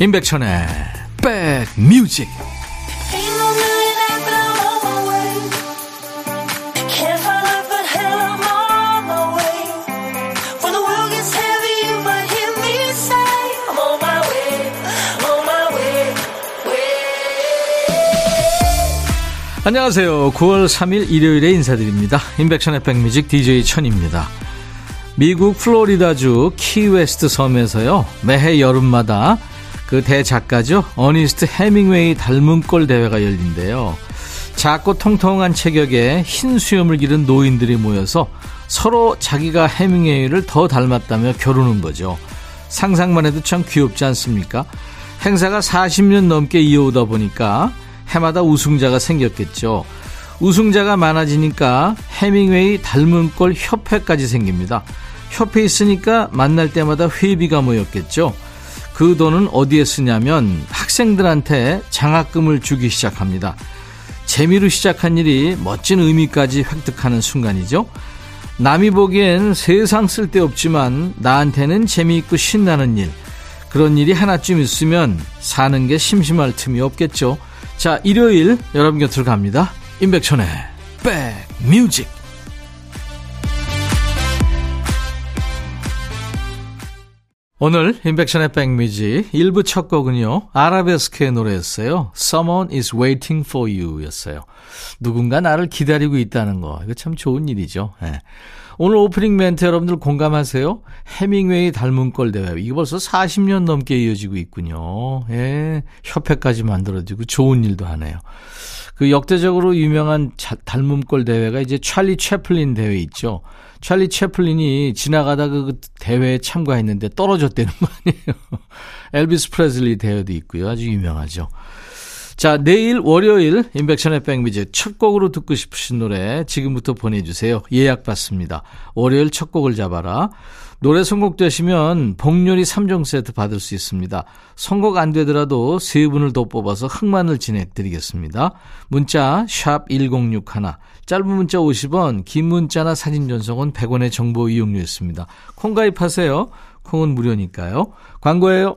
임백천의 백뮤직 안녕하세요. 9월 3일 일요일에 인사드립니다. 임백천의 백뮤직 DJ 천입니다. 미국 플로리다주 키웨스트 섬에서요. 매해 여름마다 그 대작가죠. 어니스트 해밍웨이 닮은 꼴 대회가 열린대요. 작고 통통한 체격에 흰 수염을 기른 노인들이 모여서 서로 자기가 해밍웨이를 더 닮았다며 겨루는 거죠. 상상만 해도 참 귀엽지 않습니까? 행사가 40년 넘게 이어오다 보니까 해마다 우승자가 생겼겠죠. 우승자가 많아지니까 해밍웨이 닮은 꼴 협회까지 생깁니다. 협회 있으니까 만날 때마다 회비가 모였겠죠. 그 돈은 어디에 쓰냐면 학생들한테 장학금을 주기 시작합니다. 재미로 시작한 일이 멋진 의미까지 획득하는 순간이죠. 남이 보기엔 세상 쓸데없지만 나한테는 재미있고 신나는 일. 그런 일이 하나쯤 있으면 사는 게 심심할 틈이 없겠죠. 자, 일요일 여러분 곁으로 갑니다. 임백천의 백뮤직. 오늘 인백션의 백뮤직 1부 첫 곡은요. 아라베스크의 노래였어요. Someone is waiting for you 였어요. 누군가 나를 기다리고 있다는 거. 이거 참 좋은 일이죠. 네. 오늘 오프닝 멘트 여러분들 공감하세요? 해밍웨이 닮은 꼴 대회. 이게 벌써 40년 넘게 이어지고 있군요. 예. 협회까지 만들어지고 좋은 일도 하네요. 그 역대적으로 유명한 자, 닮은 꼴 대회가 이제 찰리 채플린 대회 있죠. 찰리 채플린이 지나가다 그 대회에 참가했는데 떨어졌다는 거 아니에요. 엘비스 프레슬리 대회도 있고요. 아주 유명하죠. 자, 내일 월요일 임백천의 백뮤직 첫 곡으로 듣고 싶으신 노래 지금부터 보내주세요. 예약 받습니다. 월요일 첫 곡을 잡아라. 노래 선곡되시면 복요리 3종 세트 받을 수 있습니다. 선곡 안 되더라도 세 분을 더 뽑아서 흑만을 지내드리겠습니다. 문자 1061, 짧은 문자 50원, 긴 문자나 사진 전송은 100원의 정보 이용료 있습니다. 콩 가입하세요. 콩은 무료니까요. 광고예요.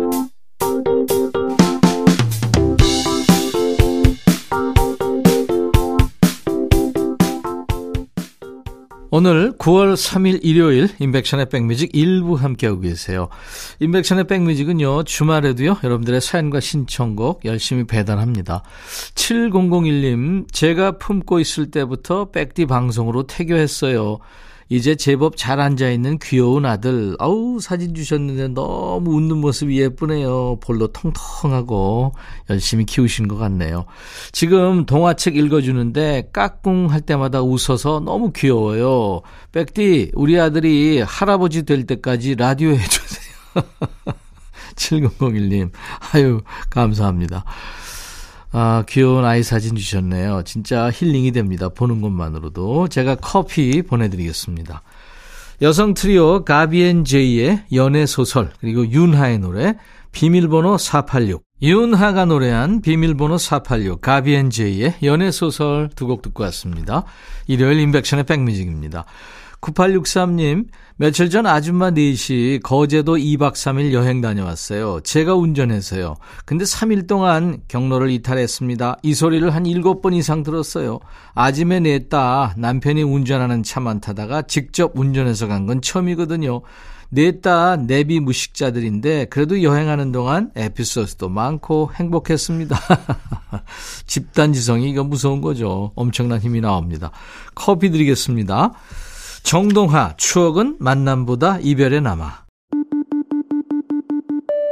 오늘 9월 3일 일요일 인백션의 백뮤직 일부 함께하고 계세요. 인백션의 백뮤직은요. 주말에도요. 여러분들의 사연과 신청곡 열심히 배달합니다. 7001님 제가 품고 있을 때부터 백디 방송으로 태교했어요. 이제 제법 잘 앉아있는 귀여운 아들. 아우, 사진 주셨는데 너무 웃는 모습이 예쁘네요. 볼로 통통하고 열심히 키우신 것 같네요. 지금 동화책 읽어주는데 까꿍 할 때마다 웃어서 너무 귀여워요. 백디, 우리 아들이 할아버지 될 때까지 라디오 해주세요. 7001님. 아유, 감사합니다. 아, 귀여운 아이 사진 주셨네요. 진짜 힐링이 됩니다. 보는 것만으로도. 제가 커피 보내드리겠습니다. 여성 트리오 가비앤 제이의 연애 소설, 그리고 윤하의 노래, 비밀번호 486. 윤하가 노래한 비밀번호 486, 가비앤 제이의 연애 소설 두 곡 듣고 왔습니다. 일요일 인백션의 백뮤직입니다. 9863님, 며칠 전 아줌마 넷이 거제도 2박 3일 여행 다녀왔어요. 제가 운전해서요. 근데 3일 동안 경로를 이탈했습니다. 이 소리를 한 7번 이상 들었어요. 아침에 냈다 남편이 운전하는 차만 타다가 직접 운전해서 간 건 처음이거든요. 냈다 내비 무식자들인데 그래도 여행하는 동안 에피소드도 많고 행복했습니다. 집단지성이 이거 무서운 거죠. 엄청난 힘이 나옵니다. 커피 드리겠습니다. 정동하 추억은 만남보다 이별에 남아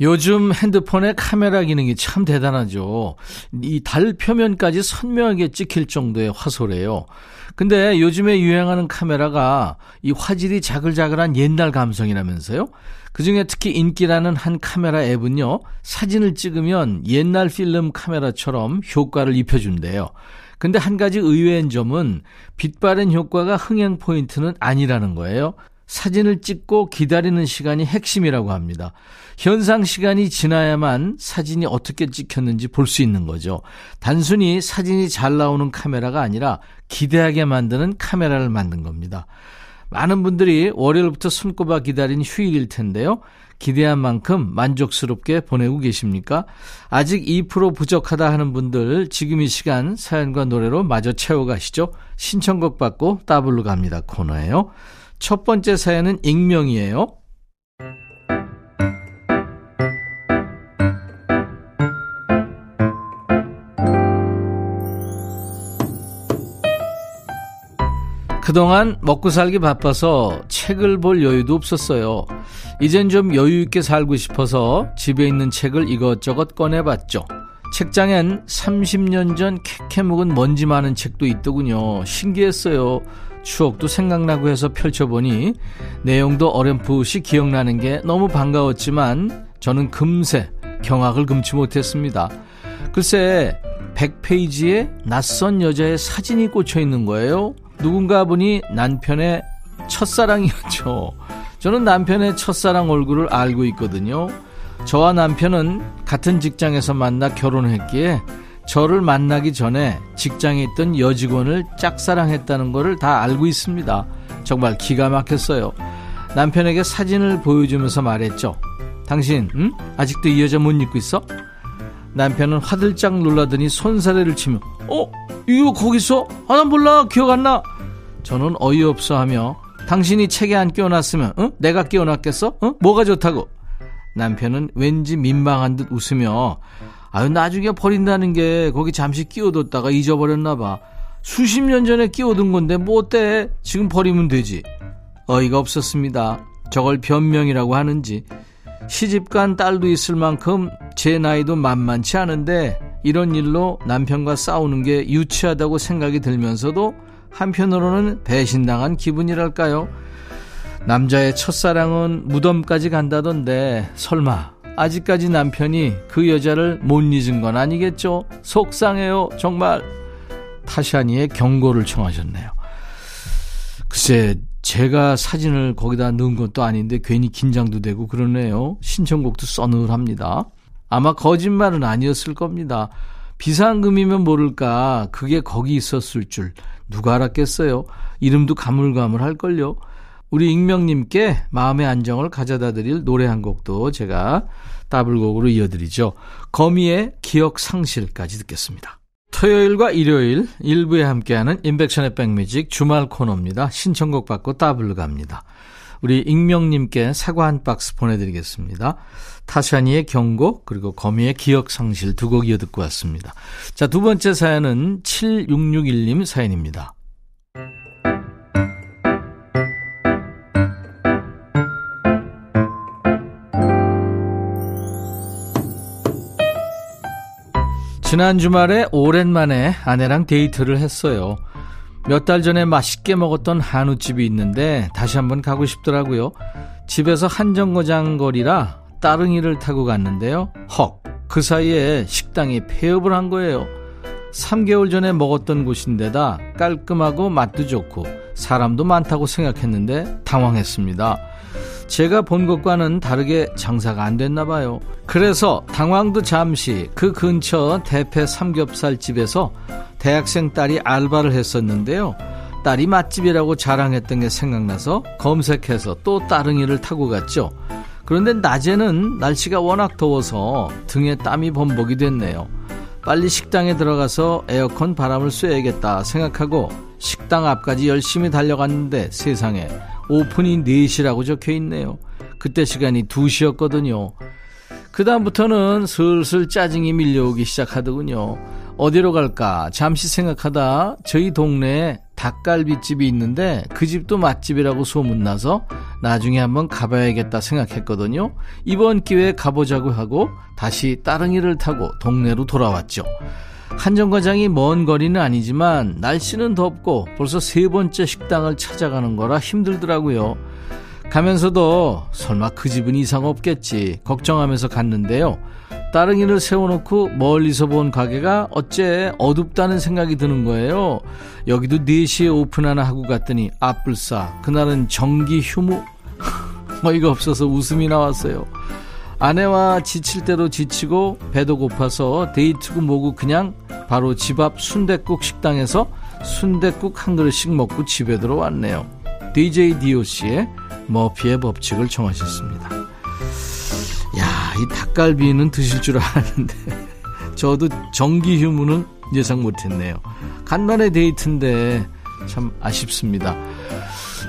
요즘 핸드폰의 카메라 기능이 참 대단하죠. 이 달 표면까지 선명하게 찍힐 정도의 화소래요. 근데 요즘에 유행하는 카메라가 이 화질이 자글자글한 옛날 감성이라면서요? 그 중에 특히 인기라는 한 카메라 앱은요, 사진을 찍으면 옛날 필름 카메라처럼 효과를 입혀준대요. 근데 한 가지 의외인 점은 빛 바랜 효과가 흥행 포인트는 아니라는 거예요. 사진을 찍고 기다리는 시간이 핵심이라고 합니다. 현상 시간이 지나야만 사진이 어떻게 찍혔는지 볼 수 있는 거죠. 단순히 사진이 잘 나오는 카메라가 아니라 기대하게 만드는 카메라를 만든 겁니다. 많은 분들이 월요일부터 손꼽아 기다린 휴일일 텐데요. 기대한 만큼 만족스럽게 보내고 계십니까? 아직 2% 부족하다 하는 분들 지금 이 시간 사연과 노래로 마저 채워가시죠. 신청곡 받고 따블로 갑니다 코너예요. 첫 번째 사연은 익명이에요. 그동안 먹고 살기 바빠서 책을 볼 여유도 없었어요. 이젠 좀 여유 있게 살고 싶어서 집에 있는 책을 이것저것 꺼내봤죠. 책장엔 30년 전 캐캐 묵은 먼지 많은 책도 있더군요. 신기했어요. 추억도 생각나고 해서 펼쳐보니 내용도 어렴풋이 기억나는 게 너무 반가웠지만 저는 금세 경악을 금치 못했습니다. 글쎄 100페이지에 낯선 여자의 사진이 꽂혀 있는 거예요. 누군가 보니 남편의 첫사랑이었죠. 저는 남편의 첫사랑 얼굴을 알고 있거든요. 저와 남편은 같은 직장에서 만나 결혼했기에 저를 만나기 전에 직장에 있던 여직원을 짝사랑했다는 것을 다 알고 있습니다. 정말 기가 막혔어요. 남편에게 사진을 보여주면서 말했죠. 당신, 응? 아직도 이 여자 못 잊고 있어? 남편은 화들짝 놀라더니 손사래를 치며, 어? 이거 거기 있어? 아, 난 몰라. 기억 안 나. 저는 어이없어 하며, 당신이 책에 안 끼워놨으면, 응? 내가 끼워놨겠어? 응? 뭐가 좋다고? 남편은 왠지 민망한 듯 웃으며, 아유, 나중에 버린다는 게 거기 잠시 끼워뒀다가 잊어버렸나 봐. 수십 년 전에 끼워둔 건데 뭐 어때? 지금 버리면 되지. 어이가 없었습니다. 저걸 변명이라고 하는지. 시집간 딸도 있을 만큼 제 나이도 만만치 않은데 이런 일로 남편과 싸우는 게 유치하다고 생각이 들면서도 한편으로는 배신당한 기분이랄까요? 남자의 첫사랑은 무덤까지 간다던데 설마 아직까지 남편이 그 여자를 못 잊은 건 아니겠죠? 속상해요, 정말. 타샤니의 경고를 청하셨네요. 글쎄, 제가 사진을 거기다 넣은 것도 아닌데 괜히 긴장도 되고 그러네요. 신청곡도 써늘합니다. 아마 거짓말은 아니었을 겁니다. 비상금이면 모를까 그게 거기 있었을 줄 누가 알았겠어요. 이름도 가물가물할걸요. 우리 익명님께 마음의 안정을 가져다 드릴 노래 한 곡도 제가 더블곡으로 이어드리죠. 거미의 기억 상실까지 듣겠습니다. 토요일과 일요일 일부에 함께하는 임백천의 백뮤직 주말 코너입니다. 신청곡 받고 더블로 갑니다. 우리 익명님께 사과 한 박스 보내드리겠습니다. 타샤니의 경고 그리고 거미의 기억 상실 두 곡 이어 듣고 왔습니다. 자, 두 번째 사연은 7661님 사연입니다. 지난 주말에 오랜만에 아내랑 데이트를 했어요. 몇 달 전에 맛있게 먹었던 한우집이 있는데 다시 한번 가고 싶더라고요. 집에서 한정거장 거리라 따릉이를 타고 갔는데요. 헉, 그 사이에 식당이 폐업을 한 거예요. 3개월 전에 먹었던 곳인데다 깔끔하고 맛도 좋고 사람도 많다고 생각했는데 당황했습니다. 제가 본 것과는 다르게 장사가 안 됐나 봐요. 그래서 당황도 잠시 그 근처 대패 삼겹살 집에서 대학생 딸이 알바를 했었는데요. 딸이 맛집이라고 자랑했던 게 생각나서 검색해서 또 따릉이를 타고 갔죠. 그런데 낮에는 날씨가 워낙 더워서 등에 땀이 범벅이 됐네요. 빨리 식당에 들어가서 에어컨 바람을 쐬야겠다 생각하고 식당 앞까지 열심히 달려갔는데 세상에 오픈이 4시라고 적혀 있네요. 그때 시간이 2시였거든요. 그다음부터는 슬슬 짜증이 밀려오기 시작하더군요. 어디로 갈까 잠시 생각하다 저희 동네에 닭갈비집이 있는데 그 집도 맛집이라고 소문나서 나중에 한번 가봐야겠다 생각했거든요. 이번 기회에 가보자고 하고 다시 따릉이를 타고 동네로 돌아왔죠. 한정거장이 먼 거리는 아니지만 날씨는 덥고 벌써 세 번째 식당을 찾아가는 거라 힘들더라고요. 가면서도 설마 그 집은 이상 없겠지 걱정하면서 갔는데요. 따릉이를 세워놓고 멀리서 본 가게가 어째 어둡다는 생각이 드는 거예요. 여기도 4시에 오픈하나 하고 갔더니 앞불싸 그날은 전기 휴무 어이가 없어서 웃음이 나왔어요. 아내와 지칠 대로 지치고 배도 고파서 데이트고 뭐고 그냥 바로 집 앞 순대국 식당에서 순대국 한 그릇씩 먹고 집에 들어왔네요. DJ DOC의 머피의 법칙을 청하셨습니다. 야, 이 닭갈비는 드실 줄 알았는데 저도 정기 휴무는 예상 못했네요. 간만에 데이트인데 참 아쉽습니다.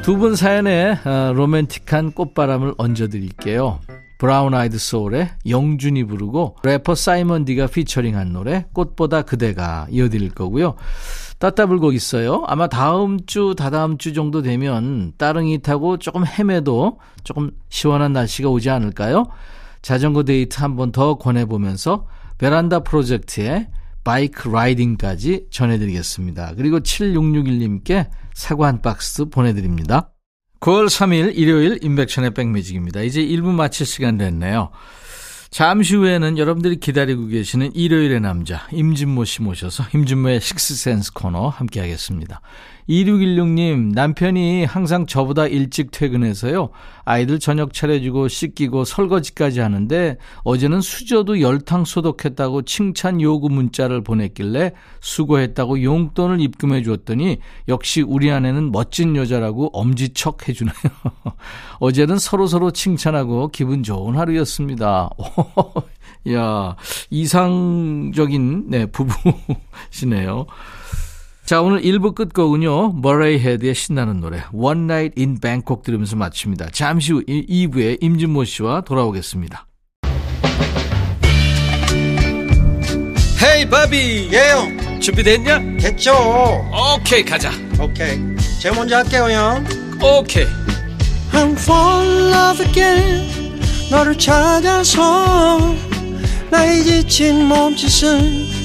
두 분 사연에 어, 로맨틱한 꽃바람을 얹어드릴게요. 브라운 아이드 소울의 영준이 부르고 래퍼 사이먼 디가 피처링한 노래 꽃보다 그대가 이어드릴 거고요. 따따불곡 있어요. 아마 다음 주, 다다음 주 정도 되면 따릉이 타고 조금 헤매도 조금 시원한 날씨가 오지 않을까요? 자전거 데이트 한 번 더 권해보면서 베란다 프로젝트의 Bike Riding까지 전해드리겠습니다. 그리고 7661님께 사과 한 박스 보내드립니다. 9월 3일 일요일 임백천의 백뮤직입니다. 이제 1부 마칠 시간 됐네요. 잠시 후에는 여러분들이 기다리고 계시는 일요일의 남자 임진모 씨 모셔서 임진모의 식스센스 코너 함께 하겠습니다. 2616님 남편이 항상 저보다 일찍 퇴근해서요. 아이들 저녁 차려주고 씻기고 설거지까지 하는데 어제는 수저도 열탕 소독했다고 칭찬 요구 문자를 보냈길래 수고했다고 용돈을 입금해 주었더니 역시 우리 아내는 멋진 여자라고 엄지척 해주네요. 어제는 서로서로 칭찬하고 기분 좋은 하루였습니다. 야 이상적인 네 부부시네요. 자, 오늘 1부 끝곡은요, 머레이 헤드의 신나는 노래, One Night in Bangkok 들으면서 마칩니다. 잠시 후 2부에 임진모 씨와 돌아오겠습니다. 헤이, 바비! 예영! 준비됐냐? 됐죠? 오케이, 가자. 오케이. 제가 먼저 할게요, 형. 오케이. I'm fall in love again. 너를 찾아서 나의 지친 몸짓은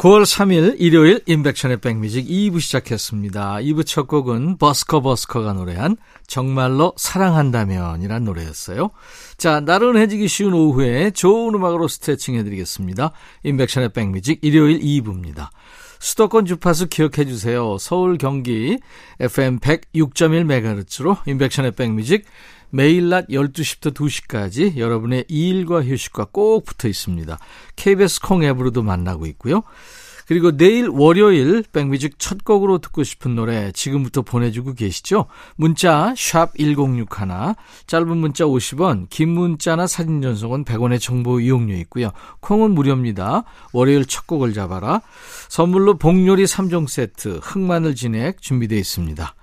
9월 3일 일요일 인백션의 백뮤직 2부 시작했습니다. 2부 첫 곡은 버스커 버스커가 노래한 정말로 사랑한다면 이란 노래였어요. 자, 나른해지기 쉬운 오후에 좋은 음악으로 스트레칭 해드리겠습니다. 인백션의 백뮤직 일요일 2부입니다. 수도권 주파수 기억해 주세요. 서울 경기 FM 106.1MHz로 인백션의 백뮤직 매일 낮 12시부터 2시까지 여러분의 일과 휴식과 꼭 붙어 있습니다. KBS 콩 앱으로도 만나고 있고요. 그리고 내일 월요일 백뮤직 첫 곡으로 듣고 싶은 노래 지금부터 보내주고 계시죠? 문자 1061, 짧은 문자 50원, 긴 문자나 사진 전송은 100원의 정보 이용료 있고요. 콩은 무료입니다. 월요일 첫 곡을 잡아라. 선물로 복요리 3종 세트, 흑마늘 진액 준비되어 있습니다.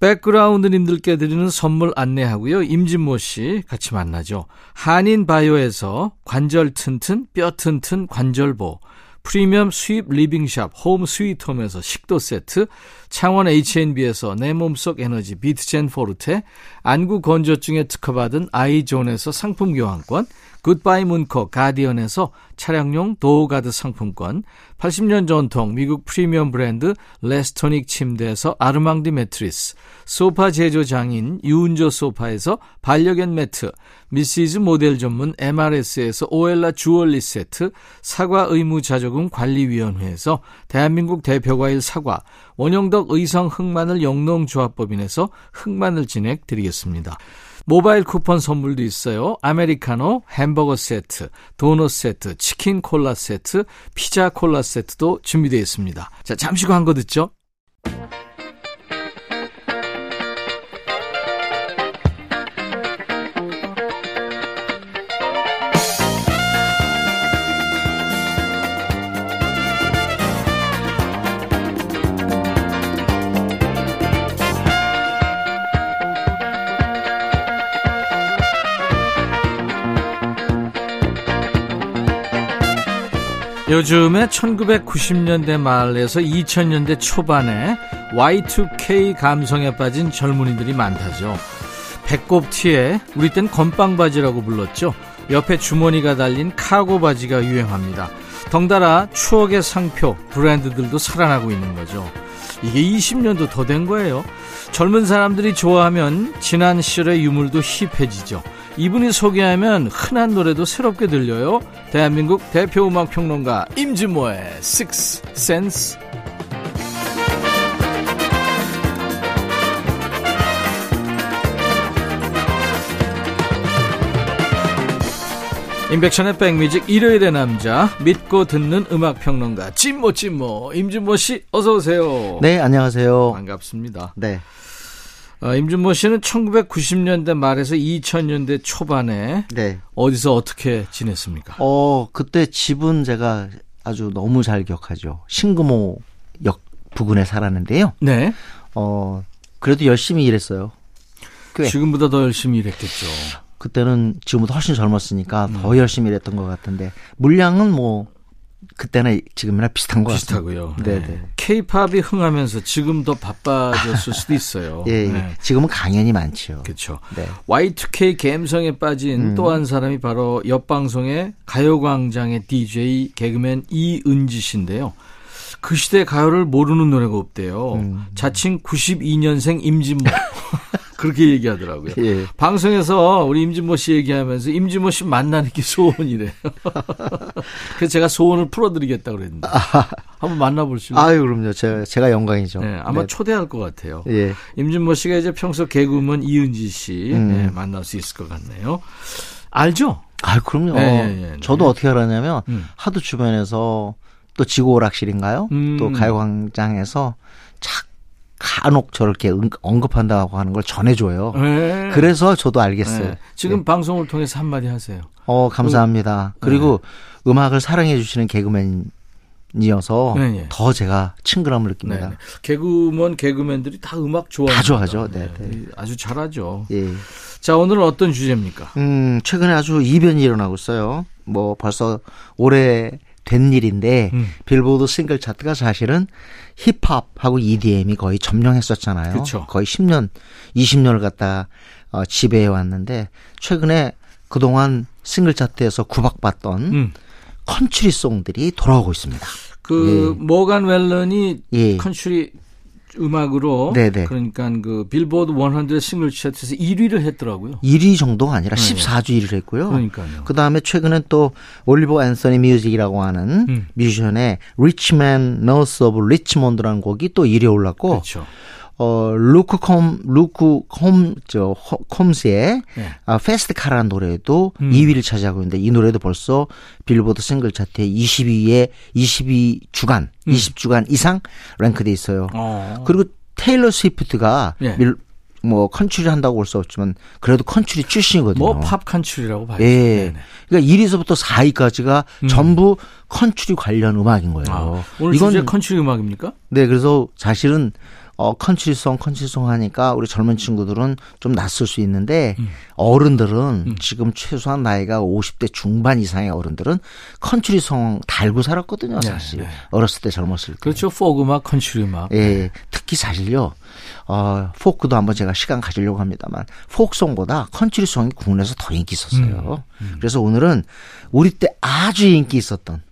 백그라운드님들께 드리는 선물 안내하고요. 임진모 씨 같이 만나죠. 한인 바이오에서 관절 튼튼, 뼈 튼튼 관절보. 프리미엄 수입 리빙샵 홈 스위트홈에서 식도 세트, 창원 H&B에서 내 몸속 에너지 비트젠 포르테, 안구 건조증에 특허받은 아이존에서 상품 교환권, 굿바이 문코 가디언에서 차량용 도어가드 상품권, 80년 전통 미국 프리미엄 브랜드 레스토닉 침대에서 아르망디 매트리스, 소파 제조 장인 유운조 소파에서 반려견 매트, 미시즈 모델 전문 MRS에서 오엘라 주얼리 세트, 사과 의무 자조금 관리위원회에서 대한민국 대표과일 사과, 원영덕 의성 흑마늘 영농조합법인에서 흑마늘 진액 드리겠습니다. 모바일 쿠폰 선물도 있어요. 아메리카노, 햄버거 세트, 도넛 세트, 치킨 콜라 세트, 피자 콜라 세트도 준비되어 있습니다. 자, 잠시 광고 듣죠. 요즘에 1990년대 말에서 2000년대 초반에 Y2K 감성에 빠진 젊은이들이 많다죠. 배꼽 티에 우리 땐 건빵 바지라고 불렀죠. 옆에 주머니가 달린 카고 바지가 유행합니다. 덩달아 추억의 상표, 브랜드들도 살아나고 있는 거죠. 이게 20년도 더 된 거예요. 젊은 사람들이 좋아하면 지난 시절의 유물도 힙해지죠. 이분이 소개하면 흔한 노래도 새롭게 들려요. 대한민국 대표 음악 평론가 임진모의 Six Sense. 임백천의 백뮤직 일요일의 남자 믿고 듣는 음악 평론가 찐모 찐모 임진모 씨 어서 오세요. 네, 안녕하세요. 반갑습니다. 네. 어, 임준모 씨는 1990년대 말에서 2000년대 초반에 네. 어디서 어떻게 지냈습니까? 어, 그때 집은 제가 아주 너무 잘 기억하죠. 신금호역 부근에 살았는데요. 네. 어, 그래도 열심히 일했어요. 꽤. 지금보다 더 열심히 일했겠죠. 그때는 지금보다 훨씬 젊었으니까 음. 더 열심히 일했던 것 같은데 물량은 뭐 그때나 지금이나 비슷한 것 비슷하고요. 같습니다. 네, 네. K-팝이 흥하면서 지금 더 바빠졌을 수도 있어요. 예, 예. 네. 지금은 강연이 많지요. 그렇죠. 네. Y2K 감성에 빠진 음. 또한 사람이 바로 옆 방송의 가요광장의 DJ 개그맨 이은지 씨인데요. 그 시대 가요를 모르는 노래가 없대요. 음. 자칭 92년생 임진모 그렇게 얘기하더라고요. 예. 방송에서 우리 임진모 씨 얘기하면서 임진모 씨 만나는 게 소원이래요. 그래서 제가 소원을 풀어드리겠다고 그랬는데 한번 만나볼까요? 아유, 그럼요. 제가, 제가 영광이죠. 네, 아마 네. 초대할 것 같아요. 예. 임진모 씨가 이제 평소 개그우먼 이은지 씨 음. 네, 만날 수 있을 것 같네요. 알죠? 아, 그럼요. 네, 네, 네. 저도 어떻게 알았냐면 음. 하도 주변에서 또 지구 오락실인가요? 음. 또 가요광장에서 착 간혹 저렇게 응- 언급한다고 하는 걸 전해줘요. 네. 그래서 저도 알겠어요. 네. 지금 네. 방송을 통해서 한마디 하세요. 어 감사합니다. 그리고 음악을 사랑해 주시는 개그맨 이어서 네, 네. 더 제가 친근함을 네. 느낍니다. 네. 개그우먼 개그맨들이 다 음악 좋아합니다. 다 좋아하죠. 네, 네. 아주 잘하죠. 예. 자, 오늘은 어떤 주제입니까? 음 최근에 아주 이변이 일어나고 있어요. 뭐 벌써 올해 된 일인데 음. 빌보드 싱글 차트가 사실은 힙합하고 EDM이 거의 점령했었잖아요. 그쵸. 거의 10년, 20년을 갖다 어, 지배해 왔는데 최근에 그동안 싱글 차트에서 구박받던 음. 컨트리 송들이 돌아오고 있습니다. 그 모건 월렌이 예. 컨츄리 음악으로 네네. 그러니까 그 빌보드 100 싱글 차트에서 1위를 했더라고요. 1위 정도가 아니라 네. 14주 1위를 했고요. 그러니까요. 그 다음에 최근엔 또 올리버 앤서니 뮤직이라고 하는 음. 뮤지션의 Rich Men North of Richmond라는 곡이 또 1위에 올랐고 그렇죠. 어 루크 콤 루크 콤 저 콤스의 네. 아, Fast Car라는 노래도 음. 2위를 차지하고 있는데 이 노래도 벌써 빌보드 싱글 차트에 22에 22주간, 음. 20주간 이상 랭크돼 있어요. 어. 그리고 테일러 스위프트가 예. 밀, 뭐 컨츄리 한다고 볼 수 없지만 그래도 컨츄리 출신이거든요. 뭐 팝 컨츄리라고 봐야죠. 예. 네네. 그러니까 1위서부터 4위까지가 음. 전부 컨츄리 관련 음악인 거예요. 아, 오늘 이건 주제 컨츄리 음악입니까? 네, 그래서 사실은 어, 컨츄리송, 컨츄리송 하니까 우리 젊은 친구들은 좀 낯설 수 있는데 음. 어른들은 지금 최소한 나이가 50대 중반 이상의 어른들은 컨츄리송 달고 살았거든요, 사실. 네. 어렸을 때 젊었을 때. 그렇죠. 포크 음악, 컨츄리 음악. 예, 특히 사실요. 어, 포크도 한번 제가 시간 가지려고 합니다만 포크송보다 컨츄리송이 국내에서 더 인기 있었어요. 그래서 오늘은 우리 때 아주 인기 있었던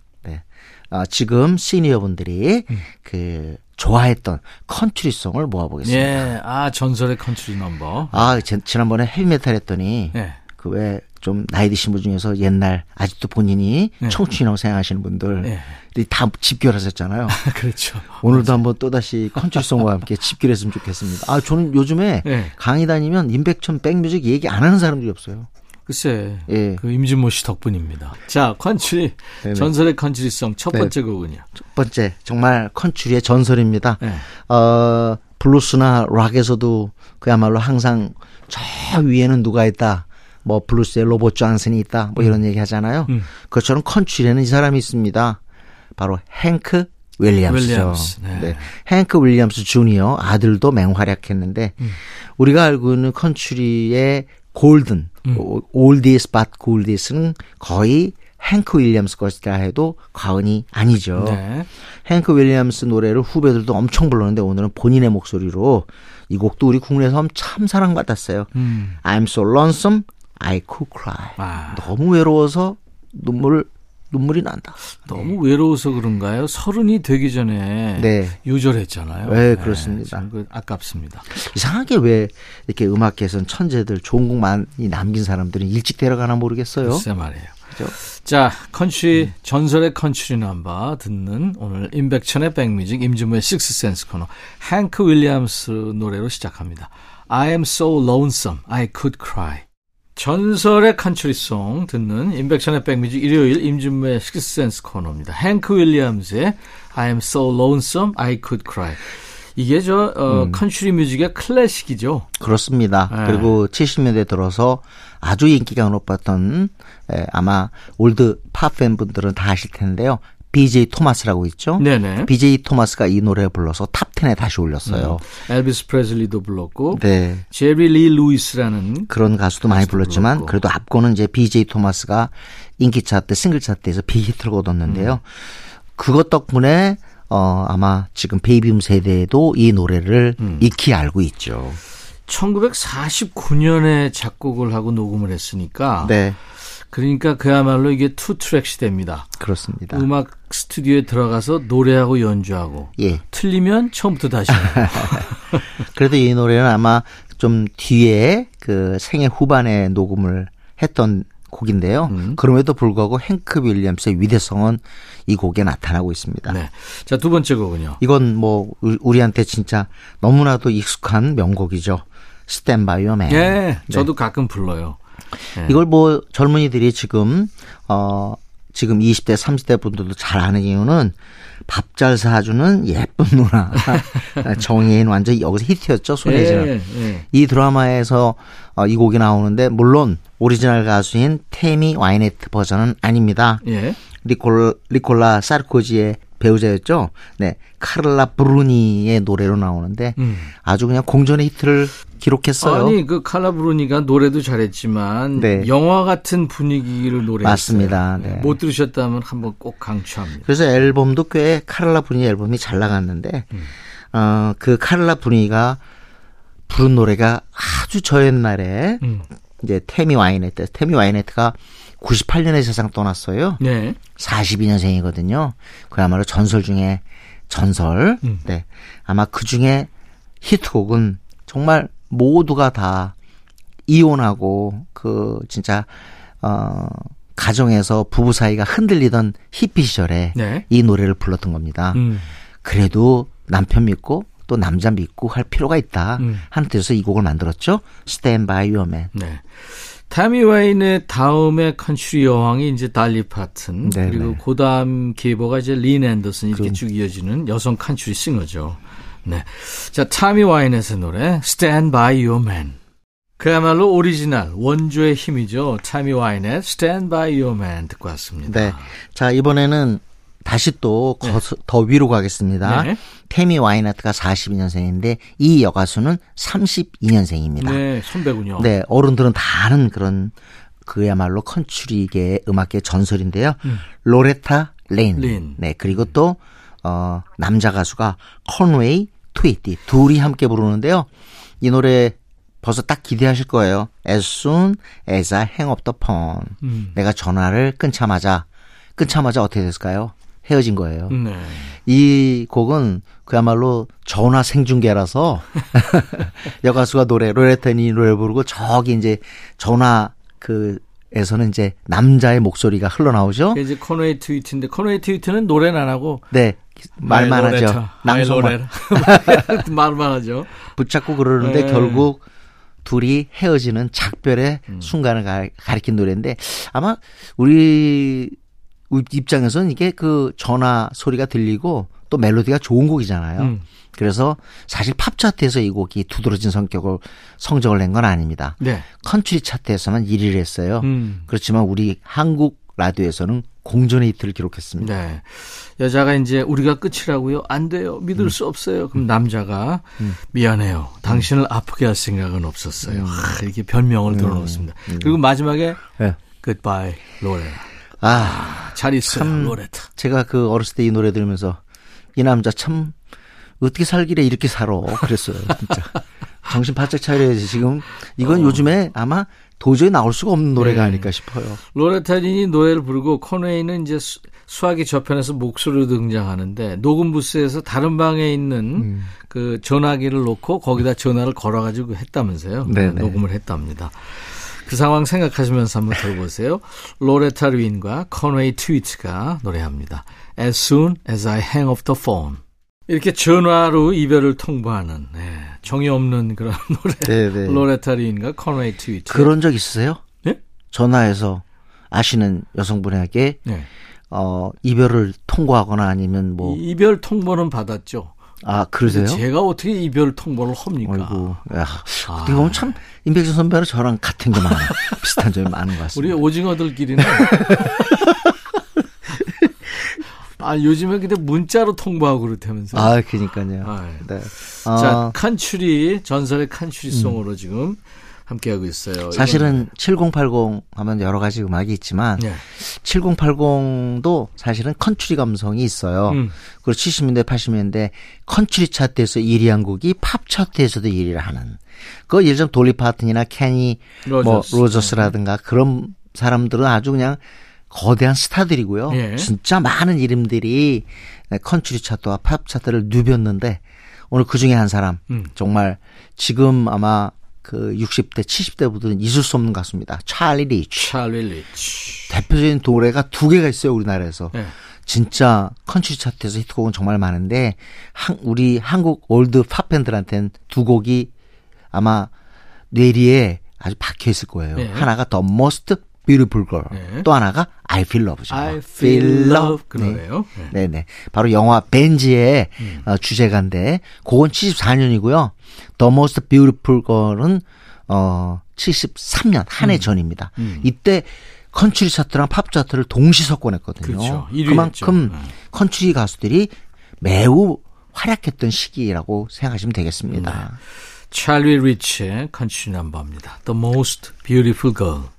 네. 아, 지금 시니어분들이 그 좋아했던 컨츄리송을 모아보겠습니다. 예. 아, 전설의 컨츄리 넘버. 아, 지, 지난번에 헤비메탈 했더니 예. 그왜 좀 나이 드신 분 중에서 옛날 아직도 본인이 네. 청춘이라고 생각하시는 분들 예. 다 집결하셨잖아요. 그렇죠. 오늘도 한번 또다시 컨트리송과 함께 집결했으면 좋겠습니다. 아, 저는 요즘에 네. 강의 다니면 임백천 백뮤직 얘기 안 하는 사람들이 없어요. 글쎄, 예. 그 임진모 씨 덕분입니다. 자, 컨츄리 네네. 전설의 컨츄리송 첫 네. 번째 곡은요. 첫 번째, 정말 컨츄리의 전설입니다. 네. 어, 블루스나 락에서도 그야말로 항상 저 위에는 누가 있다. 뭐 블루스에 로버트 존슨이 있다. 뭐 이런 얘기 하잖아요. 음. 그것처럼 컨츄리에는 이 사람이 있습니다. 바로 행크 윌리엄스죠. 윌리엄스, 네. 행크 윌리엄스 주니어 아들도 맹활약했는데 음. 우리가 알고 있는 컨츄리의 골든 음. 올디스 밭 골디스는 거의 행크 윌리엄스 것이라 해도 과언이 아니죠. 네. 행크 윌리엄스 노래를 후배들도 엄청 불렀는데 오늘은 본인의 목소리로 이 곡도 우리 국내에서 참 사랑받았어요. 음. I'm so lonesome, I could cry. 아. 너무 외로워서 눈물 눈물이 난다. 너무 외로워서 그런가요? 서른이 되기 전에 네. 요절했잖아요. 네, 그렇습니다. 참그 아깝습니다. 이상하게 왜 이렇게 음악계에서는 천재들 좋은 곡 많이 남긴 사람들은 일찍 데려가나 모르겠어요. 글쎄 말이에요. 그죠? 자, 컨츄리 전설의 컨츄리 넘버 듣는 오늘 임백천의 백뮤직 임진모의 식스센스 코너 행크 윌리엄스 노래로 시작합니다. I am so lonesome, I could cry. 전설의 컨츄리송 듣는 임백천의 백뮤직 일요일 임진모의 식스센스 코너입니다. 행크 윌리엄스의 I am so lonesome, I could cry. 이게 저 어, 컨츄리 뮤직의 클래식이죠. 그렇습니다. 네. 그리고 70년대 들어서 아주 인기가 높았던 에, 아마 올드 팝 팬분들은 다 아실 텐데요. BJ 토마스라고 있죠. 네네. BJ 토마스가 이 노래 불러서 탑 10에 다시 올렸어요. 엘비스 프레슬리도 불렀고 네. 제리 리 루이스라는 그런 가수도 많이 불렀지만 불렀고. 그래도 앞거는 이제 BJ 토마스가 인기 차트, 싱글 차트에서 빅히트를 거뒀는데요. 그것 덕분에 어 아마 지금 베이비붐 세대도 이 노래를 익히 알고 있죠. 1949년에 작곡을 하고 녹음을 했으니까 네. 그러니까 그야말로 이게 two track 시대입니다. 그렇습니다. 음악 스튜디오에 들어가서 노래하고 연주하고 예. 틀리면 처음부터 다시. 그래도 이 노래는 아마 좀 뒤에 그 생애 후반에 녹음을 했던 곡인데요. 음. 그럼에도 불구하고 행크 윌리엄스의 위대성은 이 곡에 나타나고 있습니다. 네. 자, 두 번째 곡은요. 이건 뭐 우- 우리한테 진짜 너무나도 익숙한 명곡이죠. Man. 예, 저도 가끔 불러요. 네. 이걸 뭐 젊은이들이 지금 어 지금 20대 30대 분들도 잘 아는 이유는 밥 잘 사주는 예쁜 누나 정혜인 완전 여기서 히트였죠 손예진은 예, 예. 이 드라마에서 어, 이 곡이 나오는데 물론 오리지널 가수인 태미 와이넷 버전은 아닙니다. 예. 니콜, 니콜라 사르코지의 배우자였죠. 네. 카를라 브루니의 노래로 나오는데 음. 아주 그냥 공전의 히트를 기록했어요. 아니 그 칼라브루니가 노래도 잘했지만 네. 영화 같은 분위기를 노래했어요. 맞습니다. 네. 못 들으셨다면 한번 꼭 강추합니다. 그래서 앨범도 꽤 카를라 브루니 앨범이 잘 나갔는데 어, 그 카를라 브루니가 부른 노래가 아주 저 옛날에 음. 이제 테미 와이네트, 테미 와이네트가 98년에 세상 떠났어요. 네. 42년생이거든요. 그야말로 전설 중에 전설. 음. 네. 아마 그 중에 히트곡은 정말 모두가 다 이혼하고 그 진짜 어 가정에서 부부 사이가 흔들리던 히피 시절에 네. 이 노래를 불렀던 겁니다. 음. 그래도 남편 믿고 또 남자 믿고 할 필요가 있다. 음. 하는 뜻에서 이 곡을 만들었죠. Stand by your man. 네. 타미 와이넷의 다음에 컨츄리 여왕이 이제 달리 파튼 네네. 그리고 고다음 계보가 이제 린 앤더슨 이렇게 그- 쭉 이어지는 여성 컨츄리 싱어죠. 네. 자, 타미 와이넷의 노래 Stand by Your Man. 그야말로 오리지널 원조의 힘이죠. 타미 와이넷의 Stand by Your Man 듣고 왔습니다. 네. 자, 이번에는 다시 또 더 위로 가겠습니다. 네. 태미 와이넷이 42년생인데 이 여가수는 32년생입니다. 네, 선배군요. 네, 어른들은 다 아는 그런 그야말로 컨츄리계 음악계 전설인데요. 로레타 레인. 린. 네, 그리고 또 어, 남자 가수가 컨웨이 트위티 둘이 함께 부르는데요. 이 노래 벌써 딱 기대하실 거예요. As soon as I hang up the phone. 음. 내가 전화를 끊자마자 끊자마자 어떻게 됐을까요? 헤어진 거예요. 네. 이 곡은 그야말로 전화 생중계라서 여가수가 노래 로레텐이 노래 부르고 저기 이제 전화 그 에서는 이제 남자의 목소리가 흘러나오죠. 그게 이제 코너의 트위트인데 코너의 트위트는 노래는 안 하고 네 말만 하죠. 낭송만. 말만 하죠. 붙잡고 그러는데 네. 결국 둘이 헤어지는 작별의 음. 순간을 가, 가리킨 노래인데 아마 우리 입장에서는 이게 그 전화 소리가 들리고 또 멜로디가 좋은 곡이잖아요. 음. 그래서 사실 팝 차트에서 이 곡이 두드러진 성격을 성적을 낸 건 아닙니다. 네. 컨트리 차트에서만 1위를 했어요. 음. 그렇지만 우리 한국 라디오에서는 공전의 히트를 기록했습니다. 네. 여자가 이제 우리가 끝이라고요? 안 돼요. 믿을 수 없어요. 그럼 남자가 미안해요. 당신을 아프게 할 생각은 없었어요. 아, 이렇게 변명을 들어놓습니다. 그리고 마지막에 네. Goodbye, 로레. 아, 잘 있어요, 참 로레타. 제가 그 어렸을 때 이 노래 들으면서 이 남자 참 어떻게 살길래 이렇게 살아 그랬어요 진짜 정신 바짝 차려야지 지금 이건 요즘에 아마 도저히 나올 수가 없는 노래가 네. 아닐까 싶어요 로레타린이 노래를 부르고 코네이는 이제 수, 수학이 저편에서 목소리로 등장하는데 녹음 부스에서 다른 방에 있는 음. 그 전화기를 놓고 거기다 전화를 걸어가지고 했다면서요. 네네. 녹음을 했답니다. 그 상황 생각하시면서 한번 들어보세요. 로레타 린과 코네이 트위트가 노래합니다. As soon as I hang up the phone. 이렇게 전화로 이별을 통보하는 네, 정이 없는 그런 노래. 네네. 로레타 린과 코네이 트위트. 그런 적 있으세요? 네? 전화해서 아시는 여성분에게 네. 어 이별을 통보하거나 아니면 뭐 이- 이별 통보는 받았죠. 아 그러세요? 제가 어떻게 이별 통보를 합니까? 아이고, 야, 어떻게 보면 참 임백준 선배는 저랑 같은 게 많아요. 비슷한 점이 많은 것 우리 같습니다. 오징어들끼리는 아 요즘에 근데 문자로 통보하고 그렇다면서요. 아, 그니까요. 아, 네. 자 어, 칸츄리 전설의 칸츄리송으로 지금 함께하고 있어요. 사실은 7080 하면 여러 가지 음악이 있지만 네. 7080도 사실은 컨트리 감성이 있어요. 음. 그리고 70년대, 80년대 컨트리 차트에서 1위 한 곡이 팝 차트에서도 1위를 하는. 그 들면 돌리 파튼이나 케니 뭐 로저스. 로저스라든가 그런 사람들은 아주 그냥 거대한 스타들이고요. 예. 진짜 많은 이름들이 컨트리 차트와 팝 차트를 누볐는데 오늘 그 중에 한 사람 음. 정말 지금 아마 그 60대, 70대부터는 잊을 수 없는 가수입니다. 찰리 리치. 찰리 리치. 대표적인 노래가 두 개가 있어요, 우리나라에서. 네. 진짜 컨트리 차트에서 히트곡은 정말 많은데 한, 우리 한국 올드 팝 팬들한테는 두 곡이 아마 뇌리에 아주 박혀 있을 거예요. 네. 하나가 The Most Beautiful Girl, 네. 또 하나가 I Feel Love죠. I feel love 그 네. 노래요. 네. 네네. 바로 영화 벤지의 어, 주제가인데, 그건 74년이고요. The Most Beautiful Girl은, 어, 73년, 한해 전입니다. 이때 컨츄리 차트랑 팝 차트를 동시 석권했거든요. 그렇죠. 그만큼. 네. 컨츄리 가수들이 매우 활약했던 시기라고 생각하시면 되겠습니다. 찰리 리치의 컨츄리 넘버입니다. The Most Beautiful Girl.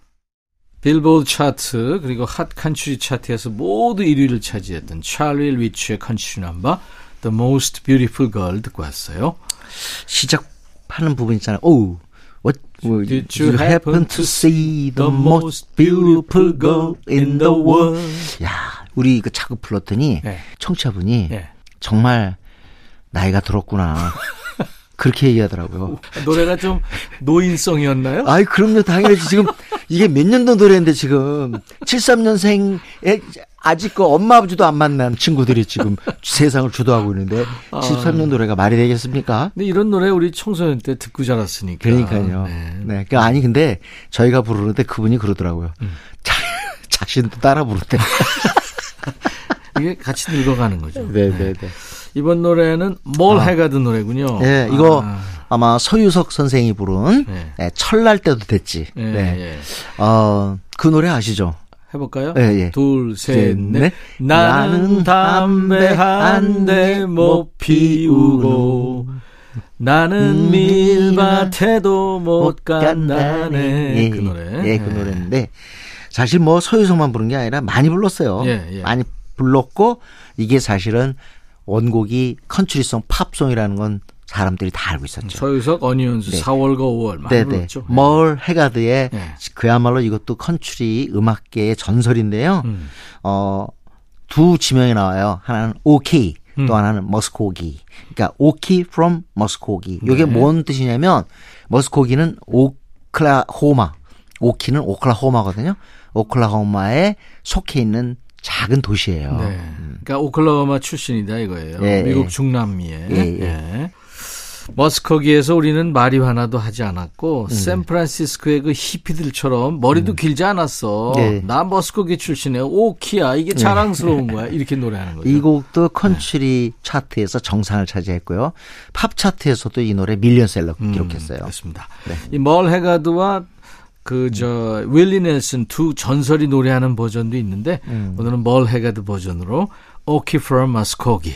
빌보드 차트 그리고 핫 컨츄리 차트에서 모두 1위를 차지했던 찰리 리치의 컨츄리 넘버 The Most Beautiful Girl 듣고 왔어요. 시작하는 부분 있잖아요. 오, what would Did you you happen to see the most beautiful girl in the world? 야, 우리 그 차고 불렀더니 네. 청취자분이 네. 정말 나이가 들었구나. 그렇게 얘기하더라고요. 노래가 좀 노인성이었나요? 아이, 그럼요. 당연하지. 지금 이게 몇 년도 노래인데 지금 73년생에 아직 그 엄마 아버지도 안 만난 친구들이 지금 세상을 주도하고 있는데 아. 73년 노래가 말이 되겠습니까? 근데 이런 노래 우리 청소년 때 듣고 자랐으니까. 그러니까요. 네. 네. 그 아니 근데 저희가 부르는데 그분이 그러더라고요. 자, 자신도 따라 부르대. 이게 같이 늙어가는 거죠. 네, 네, 네. 이번 노래는 뭘 해가든 노래군요. 네, 이거 아, 아마 서유석 선생이 부른 네. 네, 철날 때도 됐지. 예, 네. 예. 어, 그 노래 아시죠? 해볼까요? 예, 예. 둘, 셋, 셋, 넷. 넷. 나는 담배 한 대 못 피우고 나는 밀밭에도 못 간다네. 예, 그 노래. 예, 그 노래인데 사실 뭐 서유석만 부른 게 아니라 많이 불렀어요. 예, 예. 많이 불렀고 이게 사실은 원곡이 컨트리송 팝송이라는 건 사람들이 다 알고 있었죠. 서유석, 어니언스, 네. 4월과 5월 많이. 불렀죠. 멀 해가드의 네. 그야말로 이것도 컨트리 음악계의 전설인데요. 음. 어, 두 지명이 나와요. 하나는 Okie, 음. 또 하나는 머스코기. 그러니까 Okie from Muskogee. 이게 네. 뭔 뜻이냐면 머스코기는 오클라호마, Okie는 오클라호마거든요. 오클라호마에 속해 있는 작은 도시예요. 네. 그러니까 오클라호마 출신이다 이거예요. 예, 미국 예. 중남부에. 예, 예. 예. 머스커기에서 우리는 마리화나도 하지 않았고 음. 샌프란시스코의 그 히피들처럼 머리도 길지 않았어. 네. 나 머스커기 출신의 Okie야 이게 자랑스러운 거야. 이렇게 노래하는 거죠. 이 곡도 컨트리 차트에서 정상을 차지했고요. 팝 차트에서도 이 노래 밀리언셀러 음, 기록했어요. 그렇습니다. 네. 이 멀 해가드와 그저 윌리 넬슨 두 전설이 노래하는 버전도 있는데 음. 오늘은 멀 해가드 버전으로 Okie from Muskogee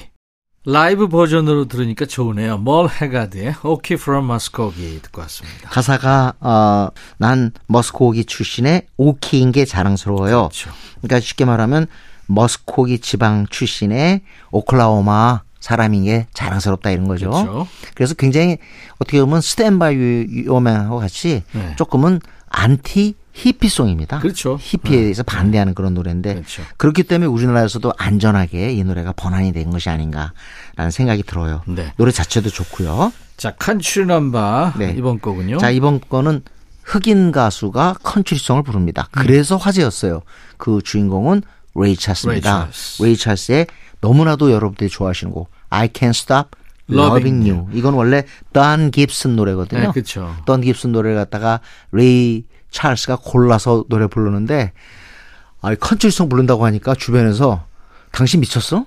라이브 버전으로 들으니까 좋으네요. 멀 해가드의 Okie from Muskogee 듣고 왔습니다. 가사가 어, 난 머스코기 출신의 Okie인 게 자랑스러워요. 그렇죠. 그러니까 쉽게 말하면 머스코기 지방 출신의 오클라호마 사람인 게 자랑스럽다 이런 거죠. 그렇죠. 그래서 굉장히 어떻게 보면 Stand By Your Man하고 같이 네. 조금은 안티 히피송입니다. 그렇죠. 히피에 대해서 반대하는 그런 노래인데 그렇죠. 그렇기 때문에 우리나라에서도 안전하게 이 노래가 번안이 된 것이 아닌가라는 생각이 들어요. 네. 노래 자체도 좋고요. 자, 칸츄리 넘바 네. 이번 거군요. 자 이번 거는 흑인 가수가 컨트리송을 부릅니다. 그래서 화제였어요. 그 주인공은 레이 찰스입니다. 레이 찰스. 레이 찰스의 너무나도 여러분들이 좋아하시는 곡 I Can't Stop Loving Loving You. 이건 원래 던 깁슨 노래거든요. 네, 그렇죠. 던 깁슨 노래를 갖다가 레이 찰스가 골라서 노래 부르는데 아, 컨트리송 부른다고 하니까 주변에서 당신 미쳤어?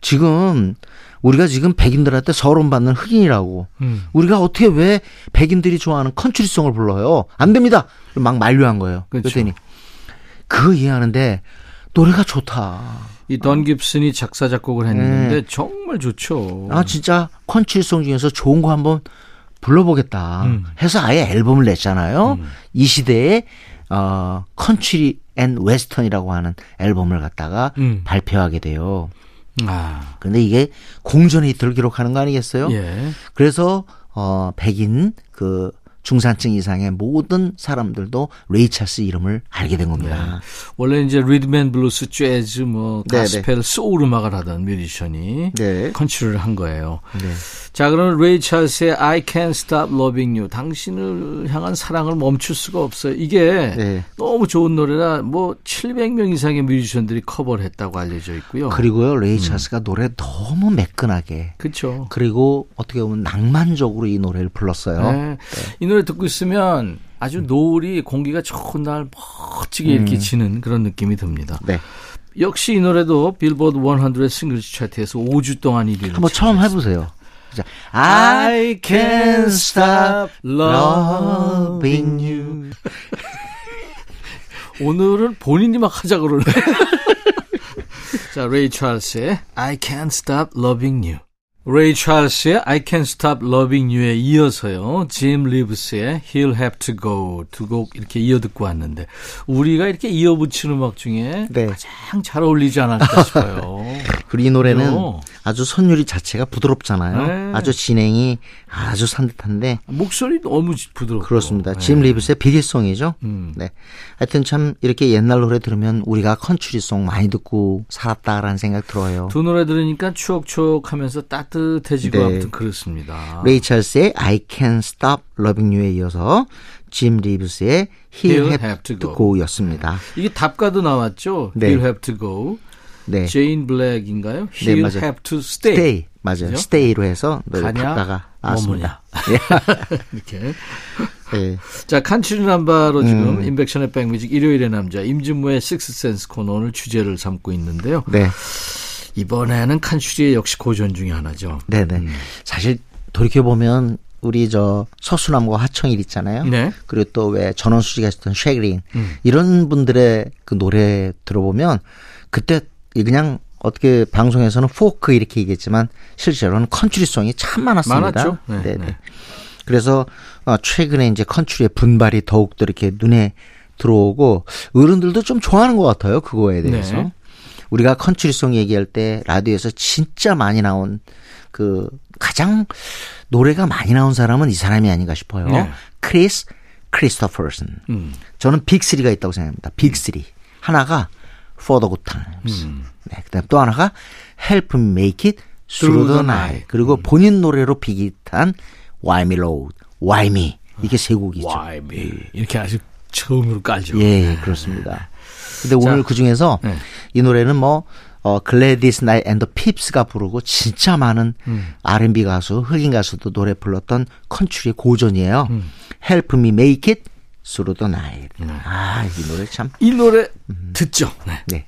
지금 우리가 지금 백인들한테 설움받는 흑인이라고. 음. 우리가 어떻게 왜 백인들이 좋아하는 컨트리송을 불러요? 안 됩니다. 막 만류한 거예요. 그렇죠. 그랬더니 그거 이해하는데 노래가 좋다. 이 던 깁슨이 작사 작곡을 했는데 정말 좋죠. 네. 아 진짜 컨트리송 중에서 좋은 거 한번 불러보겠다 음. 해서 아예 앨범을 냈잖아요. 이 시대에 어 Country and Western이라고 하는 앨범을 갖다가 음. 발표하게 돼요. 아, 근데 이게 공전 히트를 기록하는 거 아니겠어요? 예. 그래서 어 백인 그 중산층 이상의 모든 사람들도 레이 찰스 이름을 알게 된 겁니다. 원래 이제 리듬 앤 블루스, 재즈, 뭐 네, 가스펠, 소울 음악을 하던 뮤지션이 네. 컨트리를 한 거예요. 네. 자, 그럼 레이 찰스의 I Can't Stop Loving You. 당신을 향한 사랑을 멈출 수가 없어요. 이게 네. 너무 좋은 노래라 뭐 700명 이상의 뮤지션들이 커버를 했다고 알려져 있고요. 그리고요 레이 찰스가 노래 너무 매끈하게 그렇죠. 그리고 어떻게 보면 낭만적으로 이 노래를 불렀어요. 네. 이 노래 듣고 있으면 아주 노을이 공기가 좋은 날 멋지게 이렇게 지는 그런 느낌이 듭니다. 네. 역시 이 노래도 빌보드 100 싱글스 차트에서 5주 동안 1위를 한번 처음 해보세요. 자, I can't stop loving you. 오늘은 본인이 막 하자 그러네. 자, 레이 찰스의 I Can't Stop Loving You. 레이 찰스의 I Can't Stop Loving You에 이어서요. 짐 리브스의 He'll Have to Go 두 곡 이렇게 이어 듣고 왔는데 우리가 이렇게 이어 붙이는 음악 중에 네. 가장 잘 어울리지 않을까 싶어요. 그리고 이 노래는 그래요. 아주 선율이 자체가 부드럽잖아요. 네. 아주 진행이 아주 산뜻한데 목소리 너무 부드럽고 그렇습니다. 네. 짐 리브스의 비리송이죠. 음. 네. 하여튼 참 이렇게 옛날 노래 들으면 우리가 컨츄리송 많이 듣고 살았다라는 생각 들어요. 두 노래 들으니까 추억추억하면서 따뜻해지고 네. 아무튼 그렇습니다. 레이 찰스의 I Can't Stop Loving You에 이어서 짐 리브스의 He'll He'll Have, to to Go. Go였습니다. 이게 답가도 나왔죠. 네. He'll have to go. 네. 제인 블랙인가요? 네, He'll 맞아요. have to stay. Stay. 맞아요. 그죠? Stay로 해서 답가가 나왔습니다. 이렇게. 네. 자, 칸츄리 남바로 지금 음. 임백천의 백뮤직 일요일의 남자 임진모의 식스센스 코너 오늘 주제를 삼고 있는데요. 네. 이번에는 칸츄리의 역시 고전 중에 하나죠. 네네. 사실 돌이켜 보면 우리 저 서수남과 하청일 있잖아요. 네. 그리고 또 왜 전언수 씨가 했던 쉐그린 음. 이런 분들의 그 노래 들어보면 그때 그냥 어떻게 방송에서는 포크 이렇게 얘기했지만 실제로는 컨트리송이 참 많았습니다. 많았죠. 네. 네. 그래서 어, 최근에 이제 컨트리의 분발이 더욱더 이렇게 눈에 들어오고 어른들도 좀 좋아하는 것 같아요. 그거에 대해서. 네. 우리가 컨트리송 얘기할 때 라디오에서 진짜 많이 나온 그 가장 노래가 많이 나온 사람은 이 사람이 아닌가 싶어요. 네. 크리스 크리스토퍼슨. 음. 저는 빅3가 있다고 생각합니다. 빅3. 하나가 For the Good Times. 음. 네, 그다음 또 하나가 Help Me Make It Through the Night. 그리고 음. 본인 노래로 비기탄 Why Me Load, Why Me. 이게 세 곡이죠. Why me? 이렇게 아주 처음으로 깔죠. 예, 예, 그렇습니다. 근데 오늘 그 중에서 네. 이 노래는 뭐, 어, Gladys Knight and the Pips가 부르고 진짜 많은 음. R&B 가수, 흑인 가수도 노래 불렀던 컨츄리의 고전이에요. 음. Help Me Make It Through the Night. 아, 이 노래 참. 이 노래 듣죠. 네. 네.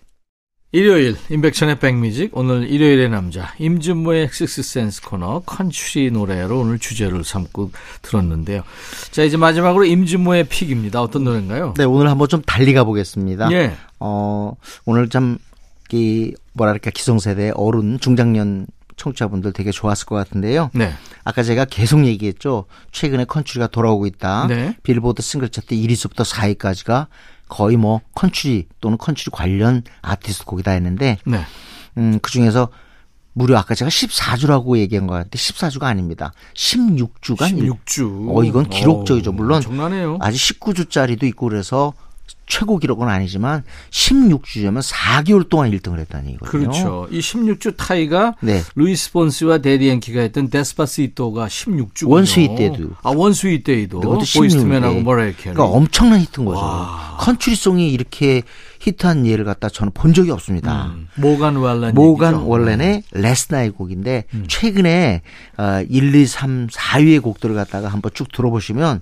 일요일 임백천의 백뮤직 오늘 일요일의 남자 임진모의 식스센스 코너 컨츄리 노래로 오늘 주제를 삼고 들었는데요. 자 이제 마지막으로 임진모의 pick입니다. 어떤 노래인가요? 네, 오늘 한번 좀 달리 가보겠습니다. 예. 어, 오늘 참, 이, 뭐랄까, 기성세대 어른, 중장년 청취자분들 되게 좋았을 것 같은데요. 네. 아까 제가 계속 얘기했죠. 최근에 컨츄리가 돌아오고 있다. 네. 빌보드 싱글 차트 1위부터 4위까지가 거의 뭐 컨츄리 또는 컨츄리 관련 아티스트 곡이 다 했는데 네. 음, 그 중에서 무려 아까 제가 14주라고 얘기한 것 같은데 14주가 아닙니다. 16주간 16주. 어, 이건 기록적이죠. 물론 엄청나네요. 아직 19주짜리도 있고 그래서 최고 기록은 아니지만 16주면 4개월 동안 1등을 했다는 얘기거든요. 그렇죠. 이 16주 타이가 네. 루이스 본스와 데디 앤키가 했던 데스파시토가 16주. 원스윗 때도. 아, One Sweet Day도. 보이즈 투 맨하고 16, 머라이 캐리. 그러니까 엄청난 히트인 거죠. 와. 컨츄리송이 이렇게 히트한 예를 갖다 저는 본 적이 없습니다. 음, 모간 왈렌 모간 얘기죠. 원렌의 레스나의 곡인데 음. 최근에 어, 1, 2, 3, 4위의 곡들을 갖다가 한번 쭉 들어보시면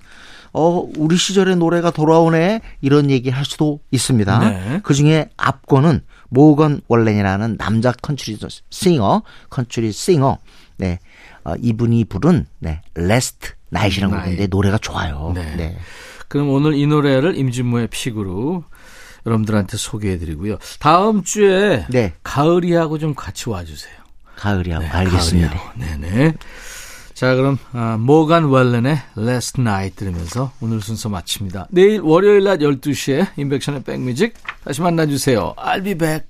어 우리 시절의 노래가 돌아오네 이런 얘기 할 수도 있습니다. 네. 그 중에 앞거는 모건 월렌이라는 남자 컨츄리 싱어, 컨츄리 싱어. 네. 어, 이분이 부른 네, Last Night라는 Night. 곡인데 노래가 좋아요. 네. 네. 그럼 오늘 이 노래를 임진모의 pick으로 여러분들한테 소개해드리고요. 다음 주에 네. 가을이하고 좀 같이 와주세요. 가을이하고 알겠습니다. 가을이하고. 네네. 자 그럼 아, 모간 웰렌의 Last Night 들으면서 오늘 순서 마칩니다. 내일 월요일 낮 12시에 임백천의 백뮤직 다시 만나주세요. I'll be back.